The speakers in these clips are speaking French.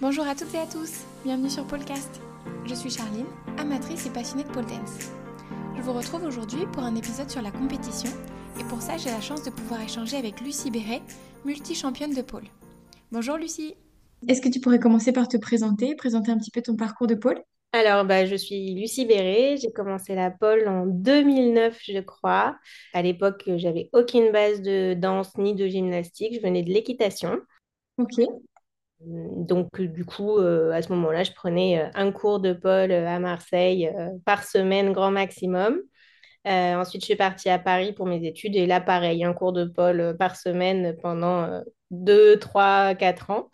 Bonjour à toutes et à tous, bienvenue sur Polecast. Je suis Charline, amatrice et passionnée de pole dance. Je vous retrouve aujourd'hui pour un épisode sur la compétition et pour ça j'ai la chance de pouvoir échanger avec Lucie Béret, multi-championne de pole. Bonjour Lucie. Est-ce que tu pourrais commencer par te présenter, présenter un petit peu ton parcours de pole? Alors, bah, je suis Lucie Béret. J'ai commencé la pole en 2009, je crois. À l'époque, j'avais aucune base de danse ni de gymnastique. Je venais de l'équitation. Ok. Donc, du coup, euh, à ce moment-là, je prenais euh, un cours de euh, à Marseille par semaine, grand maximum. ensuite, je suis partie à Paris pour mes études. Et là, pareil, un cours de pole par semaine pendant 2, 3, 4 ans.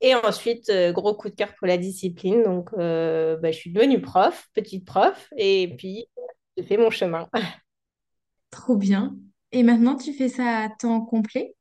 Et ensuite, gros coup de cœur pour la discipline. Donc, bah, je suis devenue prof, petite prof. Et puis, j'ai fait mon chemin. Trop bien. Et maintenant, tu fais ça à temps complet?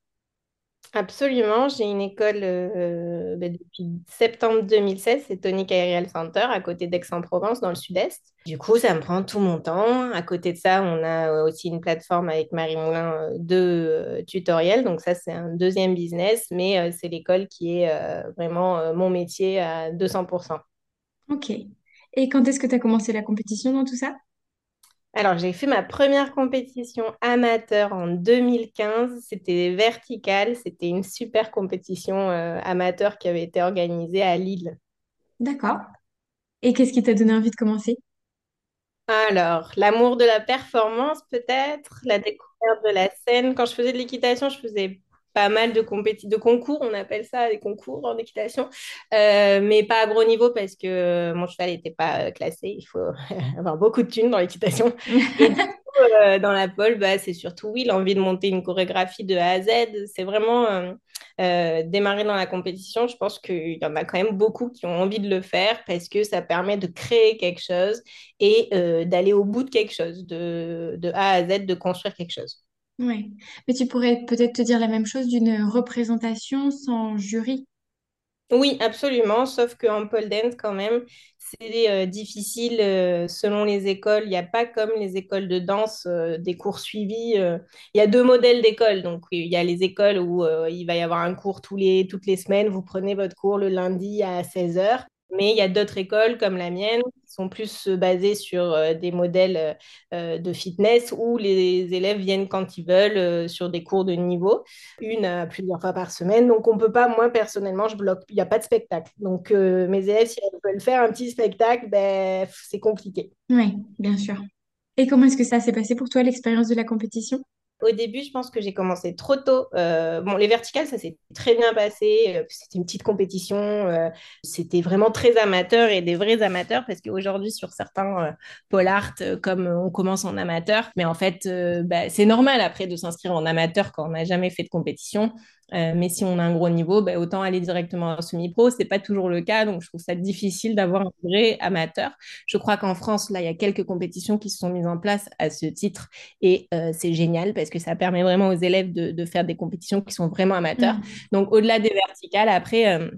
Absolument, j'ai une école euh, ben, depuis septembre 2016, c'est Tonic Aerial Center à côté d'Aix-en-Provence dans le sud-est. Du coup, ça me prend tout mon temps. À côté de ça, on a aussi une plateforme avec Marie Moulin euh, de euh, tutoriels. Donc ça, c'est un deuxième business, mais c'est l'école qui est vraiment mon métier à 200%. Ok. Et quand est-ce que tu as commencé la compétition dans tout ça? Alors, j'ai fait ma première compétition amateur en 2015. C'était vertical. C'était une super compétition euh, amateur qui avait été organisée à Lille. D'accord. Et qu'est-ce qui t'a donné envie de commencer? Alors, l'amour de la performance, peut-être, la découverte de la scène. Quand je faisais de l'équitation, je faisais pas mal de, de concours, on appelle ça des concours en équitation, euh, mais pas à gros niveau parce que mon cheval n'était pas euh, classé. Il faut avoir beaucoup de thunes dans l'équitation. Et du coup, euh, dans la pole, bah, c'est surtout, oui, l'envie de monter une chorégraphie de A à Z. C'est vraiment démarrer dans la compétition. Je pense qu'il y en a quand même beaucoup qui ont envie de le faire parce que ça permet de créer quelque chose et d'aller au bout de quelque chose, de, de A à Z, de construire quelque chose. Oui, mais tu pourrais peut-être te dire la même chose d'une représentation sans jury? Oui, absolument, sauf qu'en pole dance, quand même, c'est euh, difficile euh, selon les écoles. Il n'y a pas comme les écoles de danse, euh, des cours suivis. il y a deux modèles d'écoles. Donc, il y a les écoles où il va y avoir un cours tous les, toutes les semaines. Vous prenez votre cours le lundi à 16 heures. Mais il y a d'autres écoles comme la mienne sont plus basées sur euh, des modèles euh, de fitness où les élèves viennent quand ils veulent euh, sur des cours de niveau, une à plusieurs fois par semaine. Donc on ne peut pas, moi personnellement, je bloque, il n'y a pas de spectacle. Donc mes élèves, si elles veulent faire un petit spectacle, ben, c'est compliqué. Oui, bien sûr. Et comment est-ce que ça s'est passé pour toi, l'expérience de la compétition? Au début, je pense que j'ai commencé trop tôt. Euh, bon, les verticales, ça s'est très bien passé. Euh, c'était une petite compétition. Euh, c'était vraiment très amateur et des vrais amateurs parce qu'aujourd'hui, sur certains art, comme on commence en amateur, mais en fait, bah, c'est normal après de s'inscrire en amateur quand on n'a jamais fait de compétition. Euh, mais si on a un gros niveau, ben, autant aller directement en semi-pro. Ce n'est pas toujours le cas, donc je trouve ça difficile d'avoir un vrai amateur. Je crois qu'en France, là, il y a quelques compétitions qui se sont mises en place à ce titre et euh, c'est génial parce que ça permet vraiment aux élèves de, faire des compétitions qui sont vraiment amateurs. Mmh. Donc, au-delà des verticales, après, euh,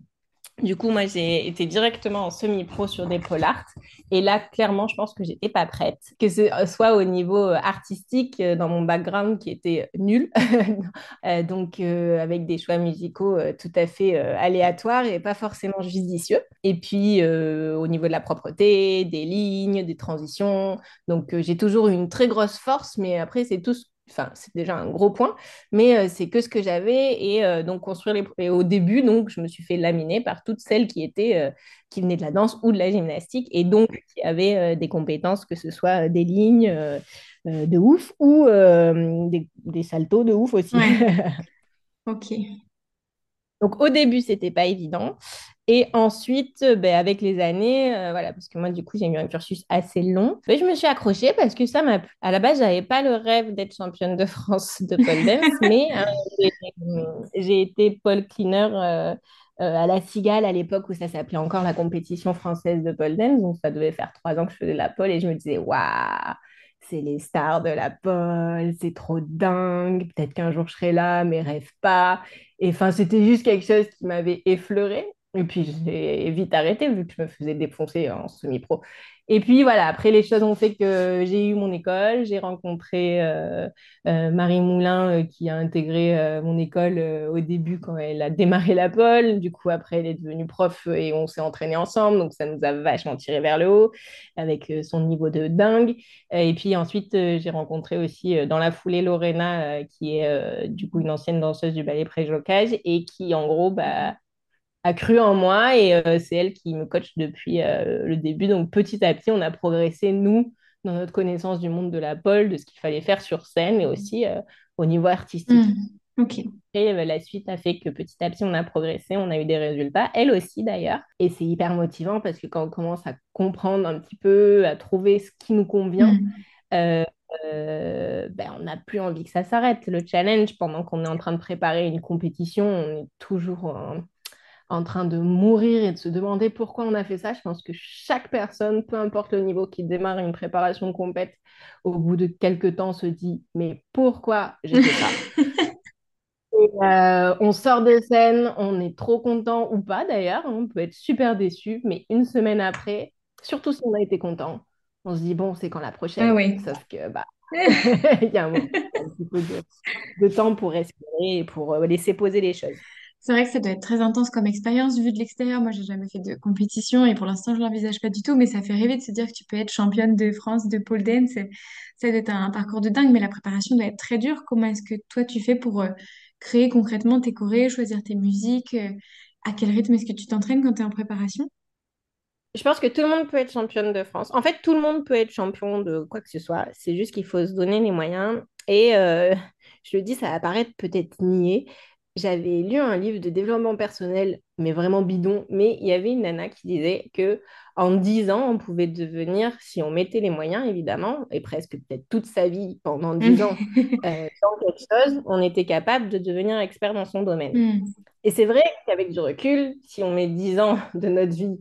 du coup, moi, j'ai été directement en semi-pro sur des art. Et là, clairement, je pense que j'étais pas prête. Que ce soit au niveau euh, artistique, euh, dans mon background qui était nul. Euh, donc, avec des choix musicaux tout à fait aléatoires et pas forcément judicieux. Et puis, au niveau de la propreté, des lignes, des transitions. Donc, j'ai toujours une très grosse force, mais après, c'est tout ce enfin, c'est déjà un gros point, mais euh, c'est que ce que j'avais. Et euh, donc, construire les. Et au début, donc, je me suis fait laminer par toutes celles qui étaient. Euh, qui venaient de la danse ou de la gymnastique et donc qui avaient des compétences, que ce soit des lignes de ouf ou des, des, saltos de ouf aussi. ok. Donc au début, c'était pas évident. Et ensuite, euh, ben, avec les années, euh, voilà, parce que moi, du coup, j'ai eu un cursus assez long. Mais je me suis accrochée parce que ça m'a À la base, j'avais pas le rêve d'être championne de France de pole dance, mais euh, j'ai été pole cleaner à la Cigale à l'époque où ça s'appelait encore la compétition française de pole dance. Donc, ça devait faire trois ans que je faisais la pole et je me disais, waouh! c'est les stars de la pole, c'est trop dingue, peut-être qu'un jour je serai là, mais rêve pas. Et enfin, c'était juste quelque chose qui m'avait effleuré. Et puis, j'ai vite arrêté vu que je me faisais défoncer en semi-pro. Et puis, voilà, après, les choses ont fait que j'ai eu mon école. J'ai rencontré euh, euh, Marie Moulin euh, qui a intégré mon école au début quand elle a démarré la pole. Du coup, après, elle est devenue prof et on s'est entraînés ensemble. Donc, ça nous a vachement tiré vers le haut avec son niveau de dingue. Et puis, ensuite, j'ai rencontré aussi dans la foulée Lorena qui est du coup une ancienne danseuse du ballet Préjocage et qui, en gros, bah, a cru en moi et euh, c'est elle qui me coach depuis euh, le début. Donc petit à petit, on a progressé, nous, dans notre connaissance du monde de la pole, de ce qu'il fallait faire sur scène et aussi euh, au niveau artistique. Mmh. Et la suite a fait que petit à petit, on a progressé, on a eu des résultats, elle aussi d'ailleurs. Et c'est hyper motivant parce que quand on commence à comprendre un petit peu, à trouver ce qui nous convient, mmh. ben, on n'a plus envie que ça s'arrête. Le challenge, pendant qu'on est en train de préparer une compétition, on est toujours en train de mourir et de se demander pourquoi on a fait ça. Je pense que chaque personne, peu importe le niveau qui démarre une préparation de compète, au bout de quelques temps se dit mais pourquoi j'ai fait ça? Euh, on sort de scène, on est trop content ou pas d'ailleurs, on peut être super déçu, mais une semaine après, surtout si on a été content, on se dit bon, c'est quand la prochaine. Ah Sauf que bah il y a un, petit peu de, de, temps pour respirer et pour euh, laisser poser les choses. C'est vrai que ça doit être très intense comme expérience vu de l'extérieur. Moi, j'ai jamais fait de compétition et pour l'instant, je l'envisage pas du tout, mais ça fait rêver de se dire que tu peux être championne de France de pole dance. Ça doit être un parcours de dingue, mais la préparation doit être très dure. Comment est-ce que toi, tu fais pour euh, créer concrètement tes chorés, choisir tes musiques? euh, à quel rythme est-ce que tu t'entraînes quand tu es en préparation? Je pense que tout le monde peut être championne de France. En fait, tout le monde peut être champion de quoi que ce soit. C'est juste qu'il faut se donner les moyens. Et euh, je le dis, ça va paraître peut-être niais, j'avais lu un livre de développement personnel, mais vraiment bidon, mais il y avait une nana qui disait que en 10 ans, on pouvait devenir, si on mettait les moyens, évidemment, et presque peut-être toute sa vie pendant 10 ans, euh, dans quelque chose, on était capable de devenir expert dans son domaine. Hmm. Et c'est vrai qu'avec du recul, si on met 10 ans de notre vie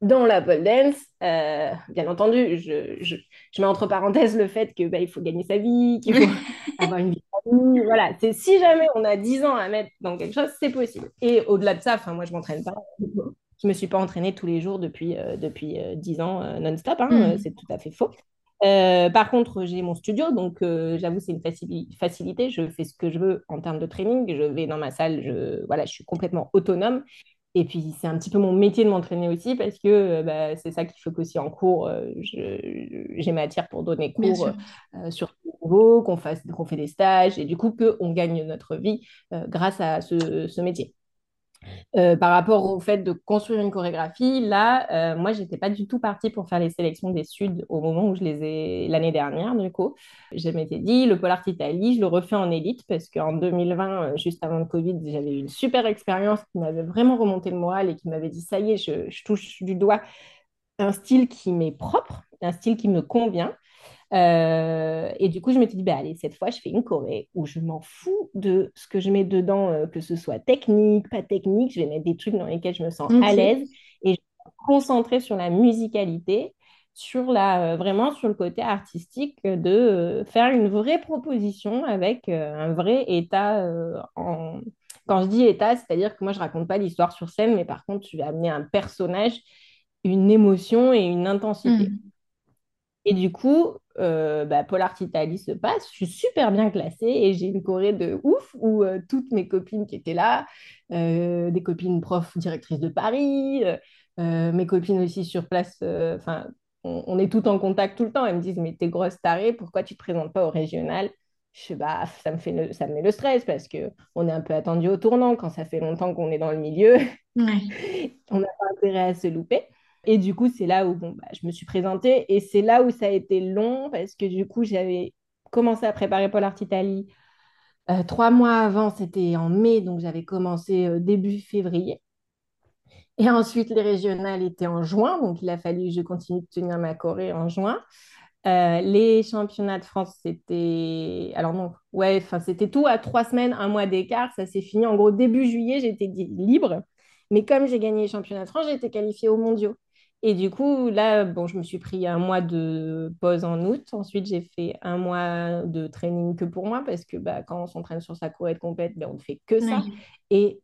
dans la pole dance, euh, bien entendu, je, je, je, mets entre parenthèses le fait qu'il bah, il faut gagner sa vie, qu'il faut avoir une vie famille. Voilà, c'est si jamais on a 10 ans à mettre dans quelque chose, c'est possible. Et au-delà de ça, enfin moi je m'entraîne pas. Je me suis pas entraînée tous les jours depuis, euh, depuis euh, 10 ans euh, non-stop, hein, mm. c'est tout à fait faux. Euh, par contre, j'ai mon studio, donc j'avoue, c'est une facilité. Je fais ce que je veux en termes de training. Je vais dans ma salle, je, voilà, je suis complètement autonome. Et puis, c'est un petit peu mon métier de m'entraîner aussi parce que euh, bah, c'est ça qui fait qu'aussi en cours, euh, j'ai matière pour donner cours euh, sur le niveau, qu'on qu'on fait des stages et du coup qu'on gagne notre vie grâce à ce, ce métier. Euh, par rapport au fait de construire une chorégraphie, là, euh, moi, j'étais pas du tout partie pour faire les sélections des Suds au moment où je les ai l'année dernière, du coup. Je m'étais dit, le Polar Italie, je le refais en élite parce qu'en 2020, euh, juste avant le Covid, j'avais eu une super expérience qui m'avait vraiment remonté le moral et qui m'avait dit, ça y est, je touche du doigt un style qui m'est propre, un style qui me convient. Euh, et du coup, je m'étais dit, bah, allez, cette fois, je fais une choré où je m'en fous de ce que je mets dedans, euh, que ce soit technique, pas technique. Je vais mettre des trucs dans lesquels je me sens à l'aise et je vais me concentrer sur la musicalité, sur la, euh, vraiment sur le côté artistique de faire une vraie proposition avec un vrai état en... Quand je dis état, c'est-à-dire que moi, je raconte pas l'histoire sur scène, mais par contre, je vais amener un personnage, une émotion et une intensité. Mm. Et du coup, euh, bah, Polar Italie se passe, je suis super bien classée et j'ai une choré de ouf où euh, toutes mes copines qui étaient là, euh, des copines profs directrices de Paris, euh, mes copines aussi sur place, enfin, on, on, est toutes en contact tout le temps. Elles me disent, mais t'es grosse tarée, pourquoi tu te présentes pas au régional? Je sais, bah, ça me fait le, ça me met le stress parce que on est un peu attendu au tournant quand ça fait longtemps qu'on est dans le milieu. Ouais. on n'a pas intérêt à se louper. Et du coup, c'est là où bon, bah, je me suis présentée et c'est là où ça a été long parce que du coup, j'avais commencé à préparer Paul Italie euh, trois mois avant, c'était en mai, donc j'avais commencé euh, début février. Et ensuite, les régionales étaient en juin, donc il a fallu que je continue de tenir ma Corée en juin. Euh, les championnats de France, c'était. Alors, non, ouais, enfin, c'était tout à trois semaines, un mois d'écart. Ça s'est fini. En gros, début juillet, j'étais libre. Mais comme j'ai gagné les championnats de France, j'ai été qualifiée aux mondiaux. Et du coup, là, bon, je me suis pris un mois de pause en août. Ensuite, j'ai fait un mois de training que pour moi, parce que bah, quand on s'entraîne sur sa courette complète, ben, on ne fait que ça. Et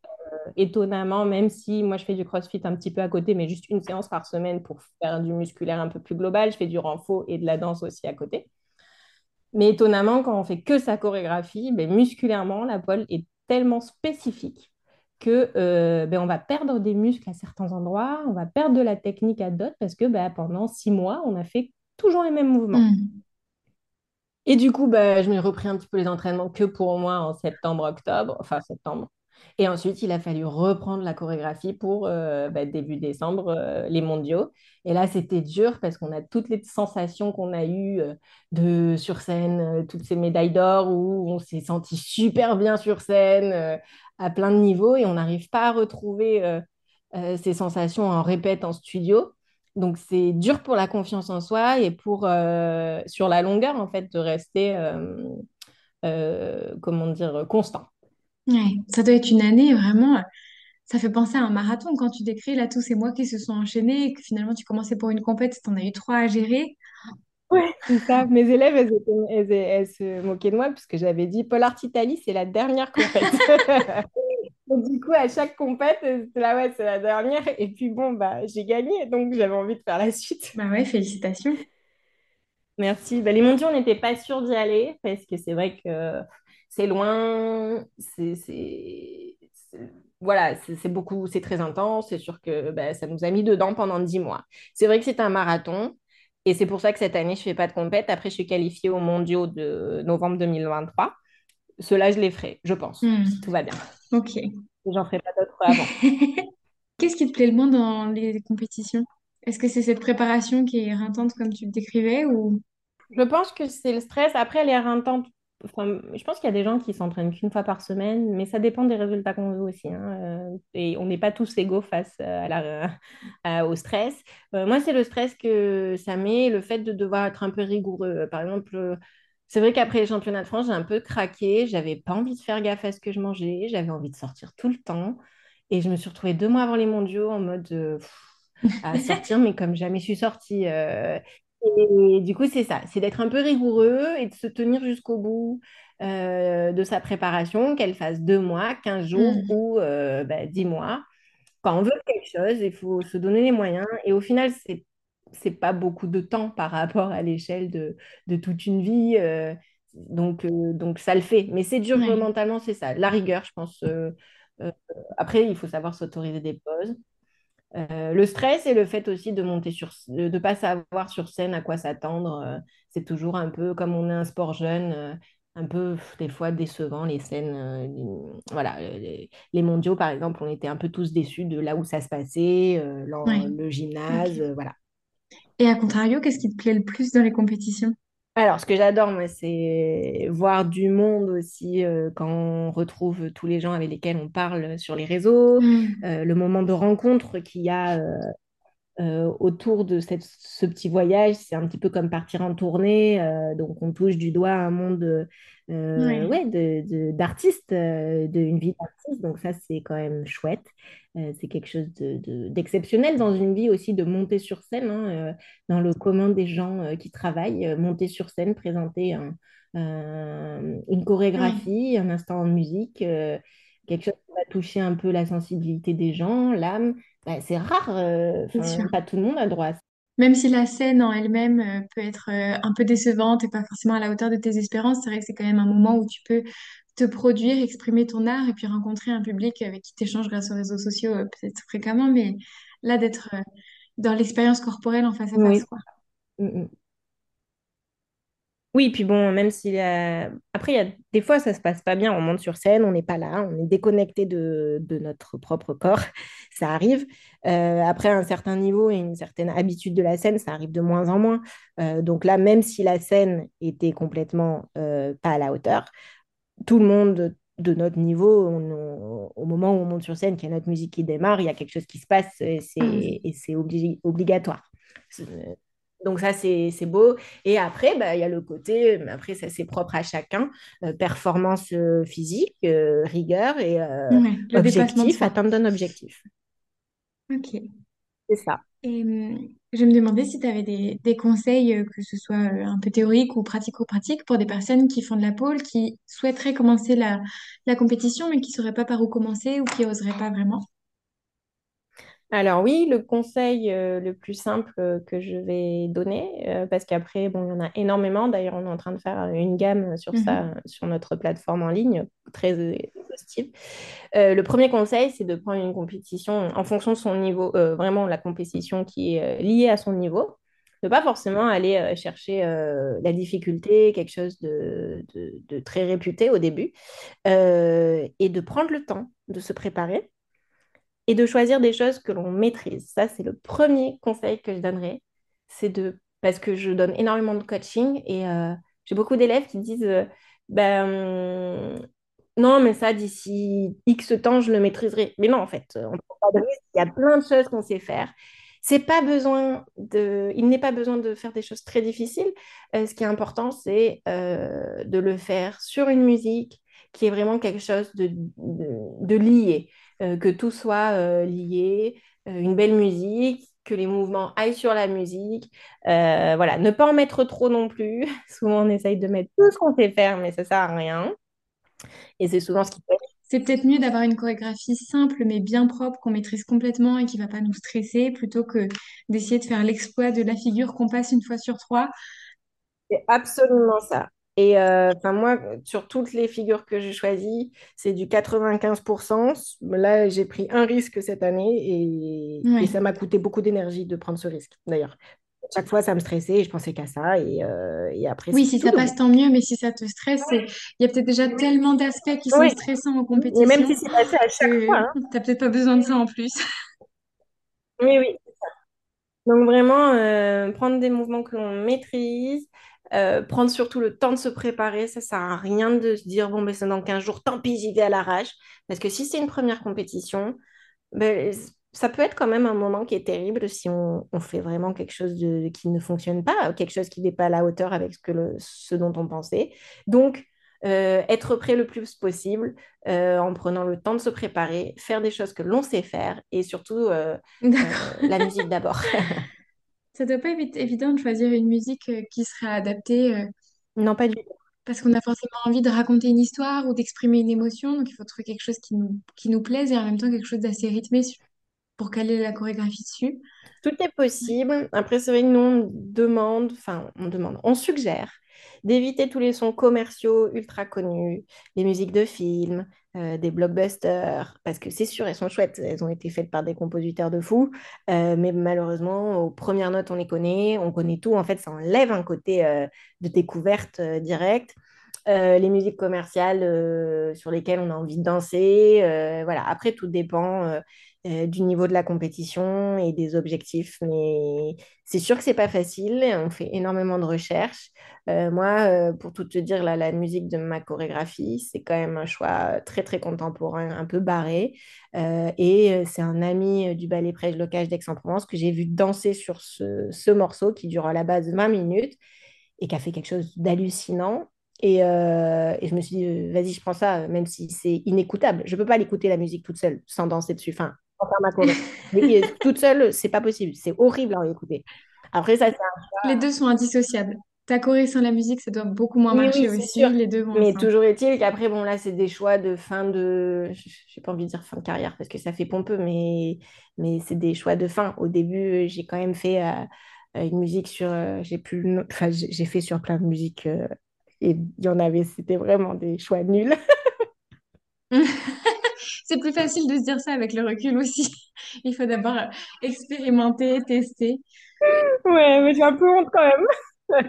étonnamment, même si moi je fais du crossfit un petit peu à côté, mais juste une séance par semaine pour faire du musculaire un peu plus global, je fais du renfort et de la danse aussi à côté. Mais étonnamment, quand on fait que sa chorégraphie, ben, musculairement, la pole est tellement spécifique que euh, ben, on va perdre des muscles à certains endroits, on va perdre de la technique à d'autres parce que ben, pendant six mois, on a fait toujours les mêmes mouvements. Mm. Et du coup, ben, je m'ai repris un petit peu les entraînements que pour moi en septembre, octobre, enfin septembre. Et ensuite, il a fallu reprendre la chorégraphie pour euh, bah, début décembre, euh, les mondiaux. Et là, c'était dur parce qu'on a toutes les sensations qu'on a eues euh, de sur scène, toutes ces médailles d'or où on s'est senti super bien sur scène à plein de niveaux et on n'arrive pas à retrouver ces sensations en répète en studio. Donc, c'est dur pour la confiance en soi et pour, sur la longueur, en fait, de rester, comment dire, constant. Ouais, ça doit être une année vraiment. Ça fait penser à un marathon quand tu décris là tous ces mois qui se sont enchaînés et que finalement tu commençais pour une compète, tu en as eu trois à gérer. Oui, c'est ça. Mes élèves, elles, se moquaient de moi parce que j'avais dit Paul Art Italie, c'est la dernière compète. donc, du coup, à chaque compète, c'est là, ouais, c'est la dernière. Et puis bon, bah, j'ai gagné, donc j'avais envie de faire la suite. Bah ouais, félicitations. Merci. Bah, les mondiaux, on n'était pas sûr d'y aller parce que c'est vrai que c'est loin, c'est voilà, c'est beaucoup, c'est très intense. C'est sûr que bah, ça nous a mis dedans pendant dix mois. C'est vrai que c'est un marathon. Et c'est pour ça que cette année, je ne fais pas de compète. Après, je suis qualifiée aux mondiaux de novembre 2023. Cela, je les ferai, je pense, hmm. si tout va bien. Ok. J'en ferai pas d'autres avant. Qu'est-ce qui te plaît le moins dans les compétitions? Est-ce que c'est cette préparation qui est éreintante comme tu le décrivais ou... Je pense que c'est le stress. Après, elle est éreintante je pense qu'il y a des gens qui s'entraînent qu'une fois par semaine, mais ça dépend des résultats qu'on veut aussi. Hein, euh, et on n'est pas tous égaux face euh, à la, au stress. Euh, moi, c'est le stress que ça met, le fait de devoir être un peu rigoureux. Par exemple, c'est vrai qu'après les championnats de France, j'ai un peu craqué. J'avais pas envie de faire gaffe à ce que je mangeais. J'avais envie de sortir tout le temps. Et je me suis retrouvée deux mois avant les mondiaux en mode à sortir, mais comme jamais je suis sortie. Et du coup, c'est ça, c'est d'être un peu rigoureux et de se tenir jusqu'au bout euh, de sa préparation, qu'elle fasse deux mois, 15 jours mm. ou euh, bah, dix mois. Quand on veut quelque chose, il faut se donner les moyens. Et au final, c'est c'est pas beaucoup de temps par rapport à l'échelle de, de, toute une vie. Euh, donc, donc, ça le fait. Mais c'est dur mentalement, c'est ça. La rigueur, je pense. après, il faut savoir s'autoriser des pauses. Euh, le stress et le fait aussi de monter sur, de ne pas savoir sur scène à quoi s'attendre, euh, c'est toujours un peu comme on est un sport jeune, euh, un peu des fois décevant les scènes. voilà, les, mondiaux par exemple, on était un peu tous déçus de là où ça se passait, le gymnase, voilà. Et à contrario, qu'est-ce qui te plaît le plus dans les compétitions? Alors, ce que j'adore, moi, c'est voir du monde aussi euh, quand on retrouve tous les gens avec lesquels on parle sur les réseaux, mm. euh, le moment de rencontre qu'il y a euh, euh, autour de cette, ce petit voyage. C'est un petit peu comme partir en tournée. Euh, donc, on touche du doigt un monde euh, ouais. de, d'artistes, d'une vie d'artiste. Donc, ça, c'est quand même chouette. c'est quelque chose de, d'exceptionnel dans une vie aussi de monter sur scène, hein, dans le commun des gens qui travaillent, monter sur scène, présenter une chorégraphie, un instant en musique quelque chose qui va toucher un peu la sensibilité des gens, l'âme. Bah, c'est rare, euh, pas tout le monde a droit Même si la scène en elle-même euh, peut être euh, un peu décevante et pas forcément à la hauteur de tes espérances, c'est vrai que c'est quand même un moment où tu peux te produire, exprimer ton art et puis rencontrer un public avec qui tu échanges grâce aux réseaux sociaux peut-être fréquemment, mais là d'être dans l'expérience corporelle en face à face. Quoi. Mm, mm. Oui, puis bon, même a... Après, il y a... des fois, ça se passe pas bien, on monte sur scène, on n'est pas là, on est déconnecté de, notre propre corps, ça arrive. Euh, après, un certain niveau et une certaine habitude de la scène, ça arrive de moins en moins. Euh, donc là, même si la scène était complètement euh, pas à la hauteur, tout le monde de notre niveau, au moment où on monte sur scène, qu'il y a notre musique qui démarre, il y a quelque chose qui se passe et c'est mmh. obligatoire. Donc ça, c'est beau. Et après, bah, il y a le côté, après, ça c'est propre à chacun, euh, performance euh, physique, euh, rigueur et objectif, atteindre d'un objectif. Ok. C'est ça. Et Je me demandais si tu avais des, des conseils, euh, que ce soit euh, un peu théoriques ou pratico-pratiques, pour des personnes qui font de la pole, qui souhaiteraient commencer la, la compétition, mais qui ne sauraient pas par où commencer ou qui n'oseraient pas vraiment. Alors oui, le conseil euh, le plus simple euh, que je vais donner, euh, parce qu'après, bon, il y en a énormément. D'ailleurs, on est en train de faire une gamme sur ça, Mhm. sur notre plateforme en ligne, très exhaustive. le premier conseil, c'est de prendre une compétition en fonction de son niveau, vraiment la compétition qui est liée à son niveau. Ne pas forcément aller chercher la difficulté, quelque chose de, de- de très réputé au début, et de prendre le temps de se préparer et de choisir des choses que l'on maîtrise. Ça, c'est le premier conseil que je donnerais. C'est de, parce que je donne énormément de coaching et euh, j'ai beaucoup d'élèves qui disent, euh, ben, non, mais ça, d'ici X temps, je le maîtriserai. Mais non, en fait. Il y a plein de choses qu'on sait faire. C'est pas besoin de... Il n'est pas besoin de faire des choses très difficiles. Euh, ce qui est important, c'est euh, de le faire sur une musique qui est vraiment quelque chose de, de, lié euh, que tout soit euh, lié, euh, une belle musique, que les mouvements aillent sur la musique. Euh, voilà, ne pas en mettre trop non plus. Souvent, on essaye de mettre tout ce qu'on sait faire, mais ça sert à rien. Et c'est souvent ce qui fait. C'est peut-être mieux d'avoir une chorégraphie simple mais bien propre qu'on maîtrise complètement et qui va pas nous stresser plutôt que d'essayer de faire l'exploit de la figure qu'on passe une fois sur trois. C'est absolument ça. Et euh, enfin, moi, sur toutes les figures que j'ai choisies, c'est du 95%. Là, j'ai pris un risque cette année et, ça m'a coûté beaucoup d'énergie de prendre ce risque, d'ailleurs. Chaque fois, ça me stressait et je pensais qu'à ça. Et, euh, et après, Oui, si ça passe, tant mieux, mais si ça te stresse, il y a peut-être déjà tellement d'aspects qui sont stressants en et même compétition si c'est passé à chaque fois. hein. t'as peut-être pas besoin de ça en plus. Oui, oui. Donc vraiment, euh, prendre des mouvements que l'on maîtrise, euh, prendre surtout le temps de se préparer, ça sert à rien de se dire, bon, ben, c'est dans 15 jours, tant pis, j'y vais à l'arrache. Parce que si c'est une première compétition, ben, ça peut être quand même un moment qui est terrible si on, on fait vraiment quelque chose de, qui ne fonctionne pas, quelque chose qui n'est pas à la hauteur avec ce, que le- ce dont on pensait. Donc, euh, être prêt le plus possible euh, en prenant le temps de se préparer, faire des choses que l'on sait faire et surtout la musique d'abord. Ça doit pas être évident de choisir une musique euh, qui sera adaptée euh, Non, pas du tout. parce qu'on a forcément envie de raconter une histoire ou d'exprimer une émotion. Donc, il faut trouver quelque chose qui nous, qui nous plaise et en même temps quelque chose d'assez rythmé su- pour caler la chorégraphie dessus. Tout est possible. Après, c'est vrai que nous, on demande, enfin, on demande, on suggère d'éviter tous les sons commerciaux ultra connus, les musiques de films, euh, des blockbusters, parce que c'est sûr, elles sont chouettes, elles ont été faites par des compositeurs de fous, euh, mais malheureusement, aux premières notes, on les connaît, on connaît tout. En fait, ça enlève un côté euh, de découverte directe. Euh, les musiques commerciales euh, sur lesquelles on a envie de danser. euh, voilà. Après, tout dépend du niveau de la compétition et des objectifs. Mais c'est sûr que c'est pas facile. On fait énormément de recherches. Moi, pour tout te dire, là, la musique de ma chorégraphie, c'est quand même un choix très, très contemporain, un peu barré. Et c'est un ami du ballet Prège Locage d'Aix-en-Provence que j'ai vu danser sur ce, ce morceau qui dure à la base 20 minutes et qui a fait quelque chose d'hallucinant. Et, euh, et je me suis dit, euh, vas-y, je prends ça, euh, même si c'est inécoutable. Je ne peux pas l'écouter la musique toute seule, sans danser dessus, enfin, sans faire ma choré. Mais toute seule, c'est pas possible. C'est horrible à écouter. Après, ça, c'est Les deux sont indissociables. Ta choré sans la musique, ça doit beaucoup moins Oui, marcher oui, c'est sûr. aussi. Les deux vont Mais ensemble. toujours est-il qu'après, bon, là, c'est des choix de fin de... Je n'ai pas envie de dire fin de carrière parce que ça fait pompeux, mais, mais c'est des choix de fin. Au début, j'ai quand même fait euh, une musique sur... euh, j'ai nom- Enfin, j'ai j'ai fait sur plein de musiques euh, et il y en avait, c'était vraiment des choix nuls. C'est plus facile de se dire ça avec le recul aussi. Il faut d'abord expérimenter, tester. Ouais, mais j'ai un peu honte quand même.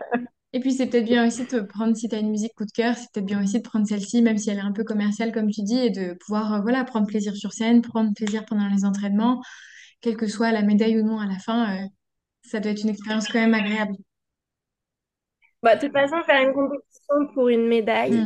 Et puis c'est peut-être bien aussi de prendre, si tu as une musique coup de cœur, c'est peut-être bien aussi de prendre celle-ci, même si elle est un peu commerciale comme tu dis, et de pouvoir euh, voilà, prendre plaisir sur scène, prendre plaisir pendant les entraînements, quelle que soit la médaille ou non à la fin, euh, ça doit être une expérience quand même agréable. Bah, de toute façon, faire une compétition pour une médaille, Mm.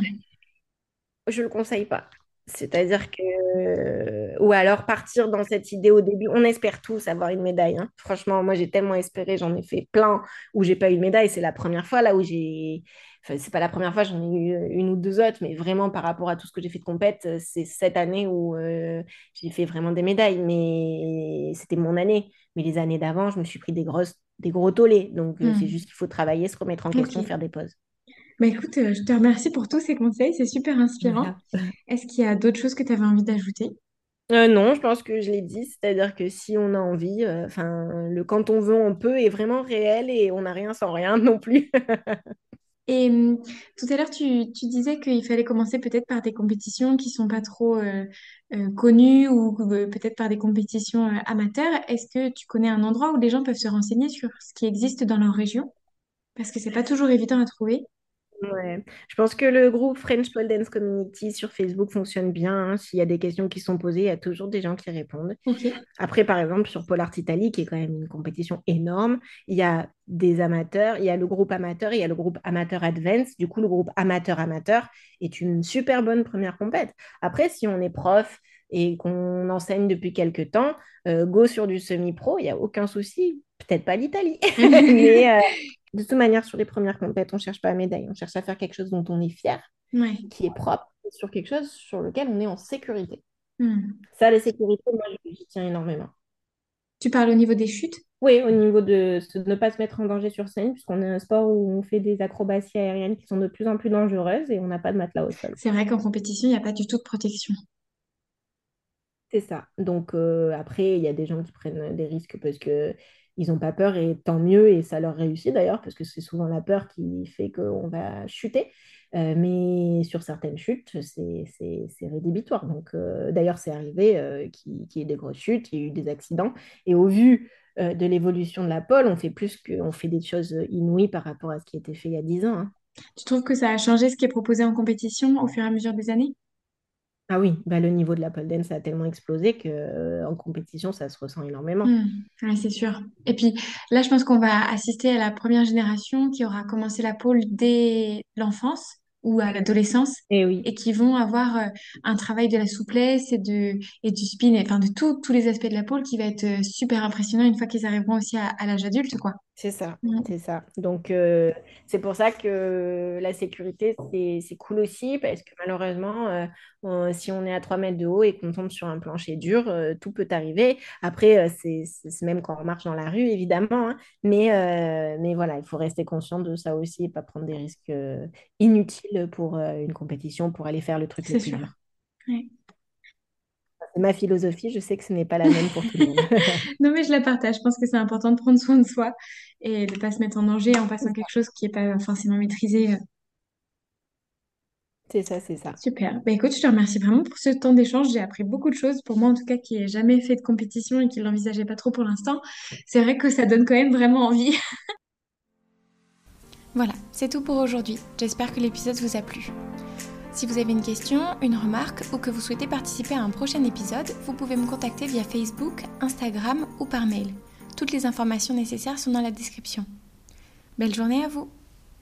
Je le conseille pas. C'est-à-dire que, ou alors partir dans cette idée au début. On espère tous avoir une médaille. hein. Franchement, moi j'ai tellement espéré, j'en ai fait plein où j'ai pas eu de médaille. C'est la première fois là où j'ai, enfin c'est pas la première fois, j'en ai eu une ou deux autres, mais vraiment par rapport à tout ce que j'ai fait de compète, c'est cette année où euh, j'ai fait vraiment des médailles. Mais c'était mon année. Mais les années d'avant, je me suis pris des grosses des gros tollés. Donc, euh, Hmm. c'est juste qu'il faut travailler, se remettre en question, faire des pauses. Bah écoute, euh, je te remercie pour tous ces conseils, c'est super inspirant. Voilà. Est-ce qu'il y a d'autres choses que tu avais envie d'ajouter? Euh, non, je pense que je l'ai dit, c'est-à-dire que si on a envie, euh, enfin, le quand on veut, on peut est vraiment réel et on n'a rien sans rien non plus. Et hum, tout à l'heure, tu, disais qu'il fallait commencer peut-être par des compétitions qui sont pas trop euh, euh, connues ou euh, peut-être par des compétitions amateurs. Est-ce que tu connais un endroit où les gens peuvent se renseigner sur ce qui existe dans leur région? Parce que c'est pas toujours évident à trouver. Ouais. Je pense que le groupe French Pole Dance Community sur Facebook fonctionne bien. hein. S'il y a des questions qui sont posées, il y a toujours des gens qui répondent. Ok. Après, par exemple, sur Pole Art Italy, qui est quand même une compétition énorme, il y a des amateurs, il y a le groupe amateur, il y a le groupe amateur advance. Du coup, le groupe amateur-amateur est une super bonne première compète. Après, si on est prof et qu'on enseigne depuis quelques temps, euh, go sur du semi-pro, il n'y a aucun souci. Peut-être pas l'Italie, mais euh, de toute manière, sur les premières compètes, on ne cherche pas à médaille, on cherche à faire quelque chose dont on est fier, Ouais. qui est propre, sur quelque chose sur lequel on est en sécurité. Hmm. Ça, la sécurité, moi, j'y tiens énormément. Tu parles au niveau des chutes? Oui, au niveau de ne pas se mettre en danger sur scène, puisqu'on est un sport où on fait des acrobaties aériennes qui sont de plus en plus dangereuses et on n'a pas de matelas au sol. C'est vrai qu'en compétition, il n'y a pas du tout de protection. C'est ça. Donc euh, après, il y a des gens qui prennent des risques parce que ils n'ont pas peur et tant mieux et ça leur réussit d'ailleurs parce que c'est souvent la peur qui fait qu'on va chuter. Euh, mais sur certaines chutes, c'est rédhibitoire. Donc euh, d'ailleurs, c'est arrivé euh, qu'il y ait des grosses chutes, il y a eu des accidents. Et au vu de l'évolution de la pole, on fait plus que, on fait des choses inouïes par rapport à ce qui était fait il y a 10 ans. hein. Tu trouves que ça a changé ce qui est proposé en compétition au fur et à mesure des années? Ah oui, bah, le niveau de la pole dance a tellement explosé que, euh, en compétition, ça se ressent énormément. Ouais, c'est sûr. Et puis là, je pense qu'on va assister à la première génération qui aura commencé la pole dès l'enfance ou à l'adolescence Et oui. et qui vont avoir euh, un travail de la souplesse et, de, et du spin, et, enfin de tout- tous les aspects de la pole qui va être euh, super impressionnant une fois qu'ils arriveront aussi à, à l'âge adulte, quoi. C'est ça, c'est ça. Donc, euh, c'est pour ça que la sécurité, c'est, cool aussi, parce que malheureusement, euh, on- si on est à 3 mètres de haut et qu'on tombe sur un plancher dur, euh, tout peut arriver. Après, c'est même quand on marche dans la rue, évidemment, hein. mais, mais voilà, il faut rester conscient de ça aussi et pas prendre des risques inutiles pour une compétition, pour aller faire le truc le plus sûr. dur. Ouais. C'est ma philosophie, je sais que ce n'est pas la même pour tout le monde. Non, mais je la partage. Je pense que c'est important de prendre soin de soi et de ne pas se mettre en danger en passant quelque chose qui n'est pas forcément maîtrisé. C'est ça, c'est ça. Super. Bah, écoute, je te remercie vraiment pour ce temps d'échange. J'ai appris beaucoup de choses. Pour moi, en tout cas, qui n'ai jamais fait de compétition et qui ne l'envisageait pas trop pour l'instant, c'est vrai que ça donne quand même vraiment envie. Voilà, c'est tout pour aujourd'hui. J'espère que l'épisode vous a plu. Si vous avez une question, une remarque ou que vous souhaitez participer à un prochain épisode, vous pouvez me contacter via Facebook, Instagram ou par mail. Toutes les informations nécessaires sont dans la description. Belle journée à vous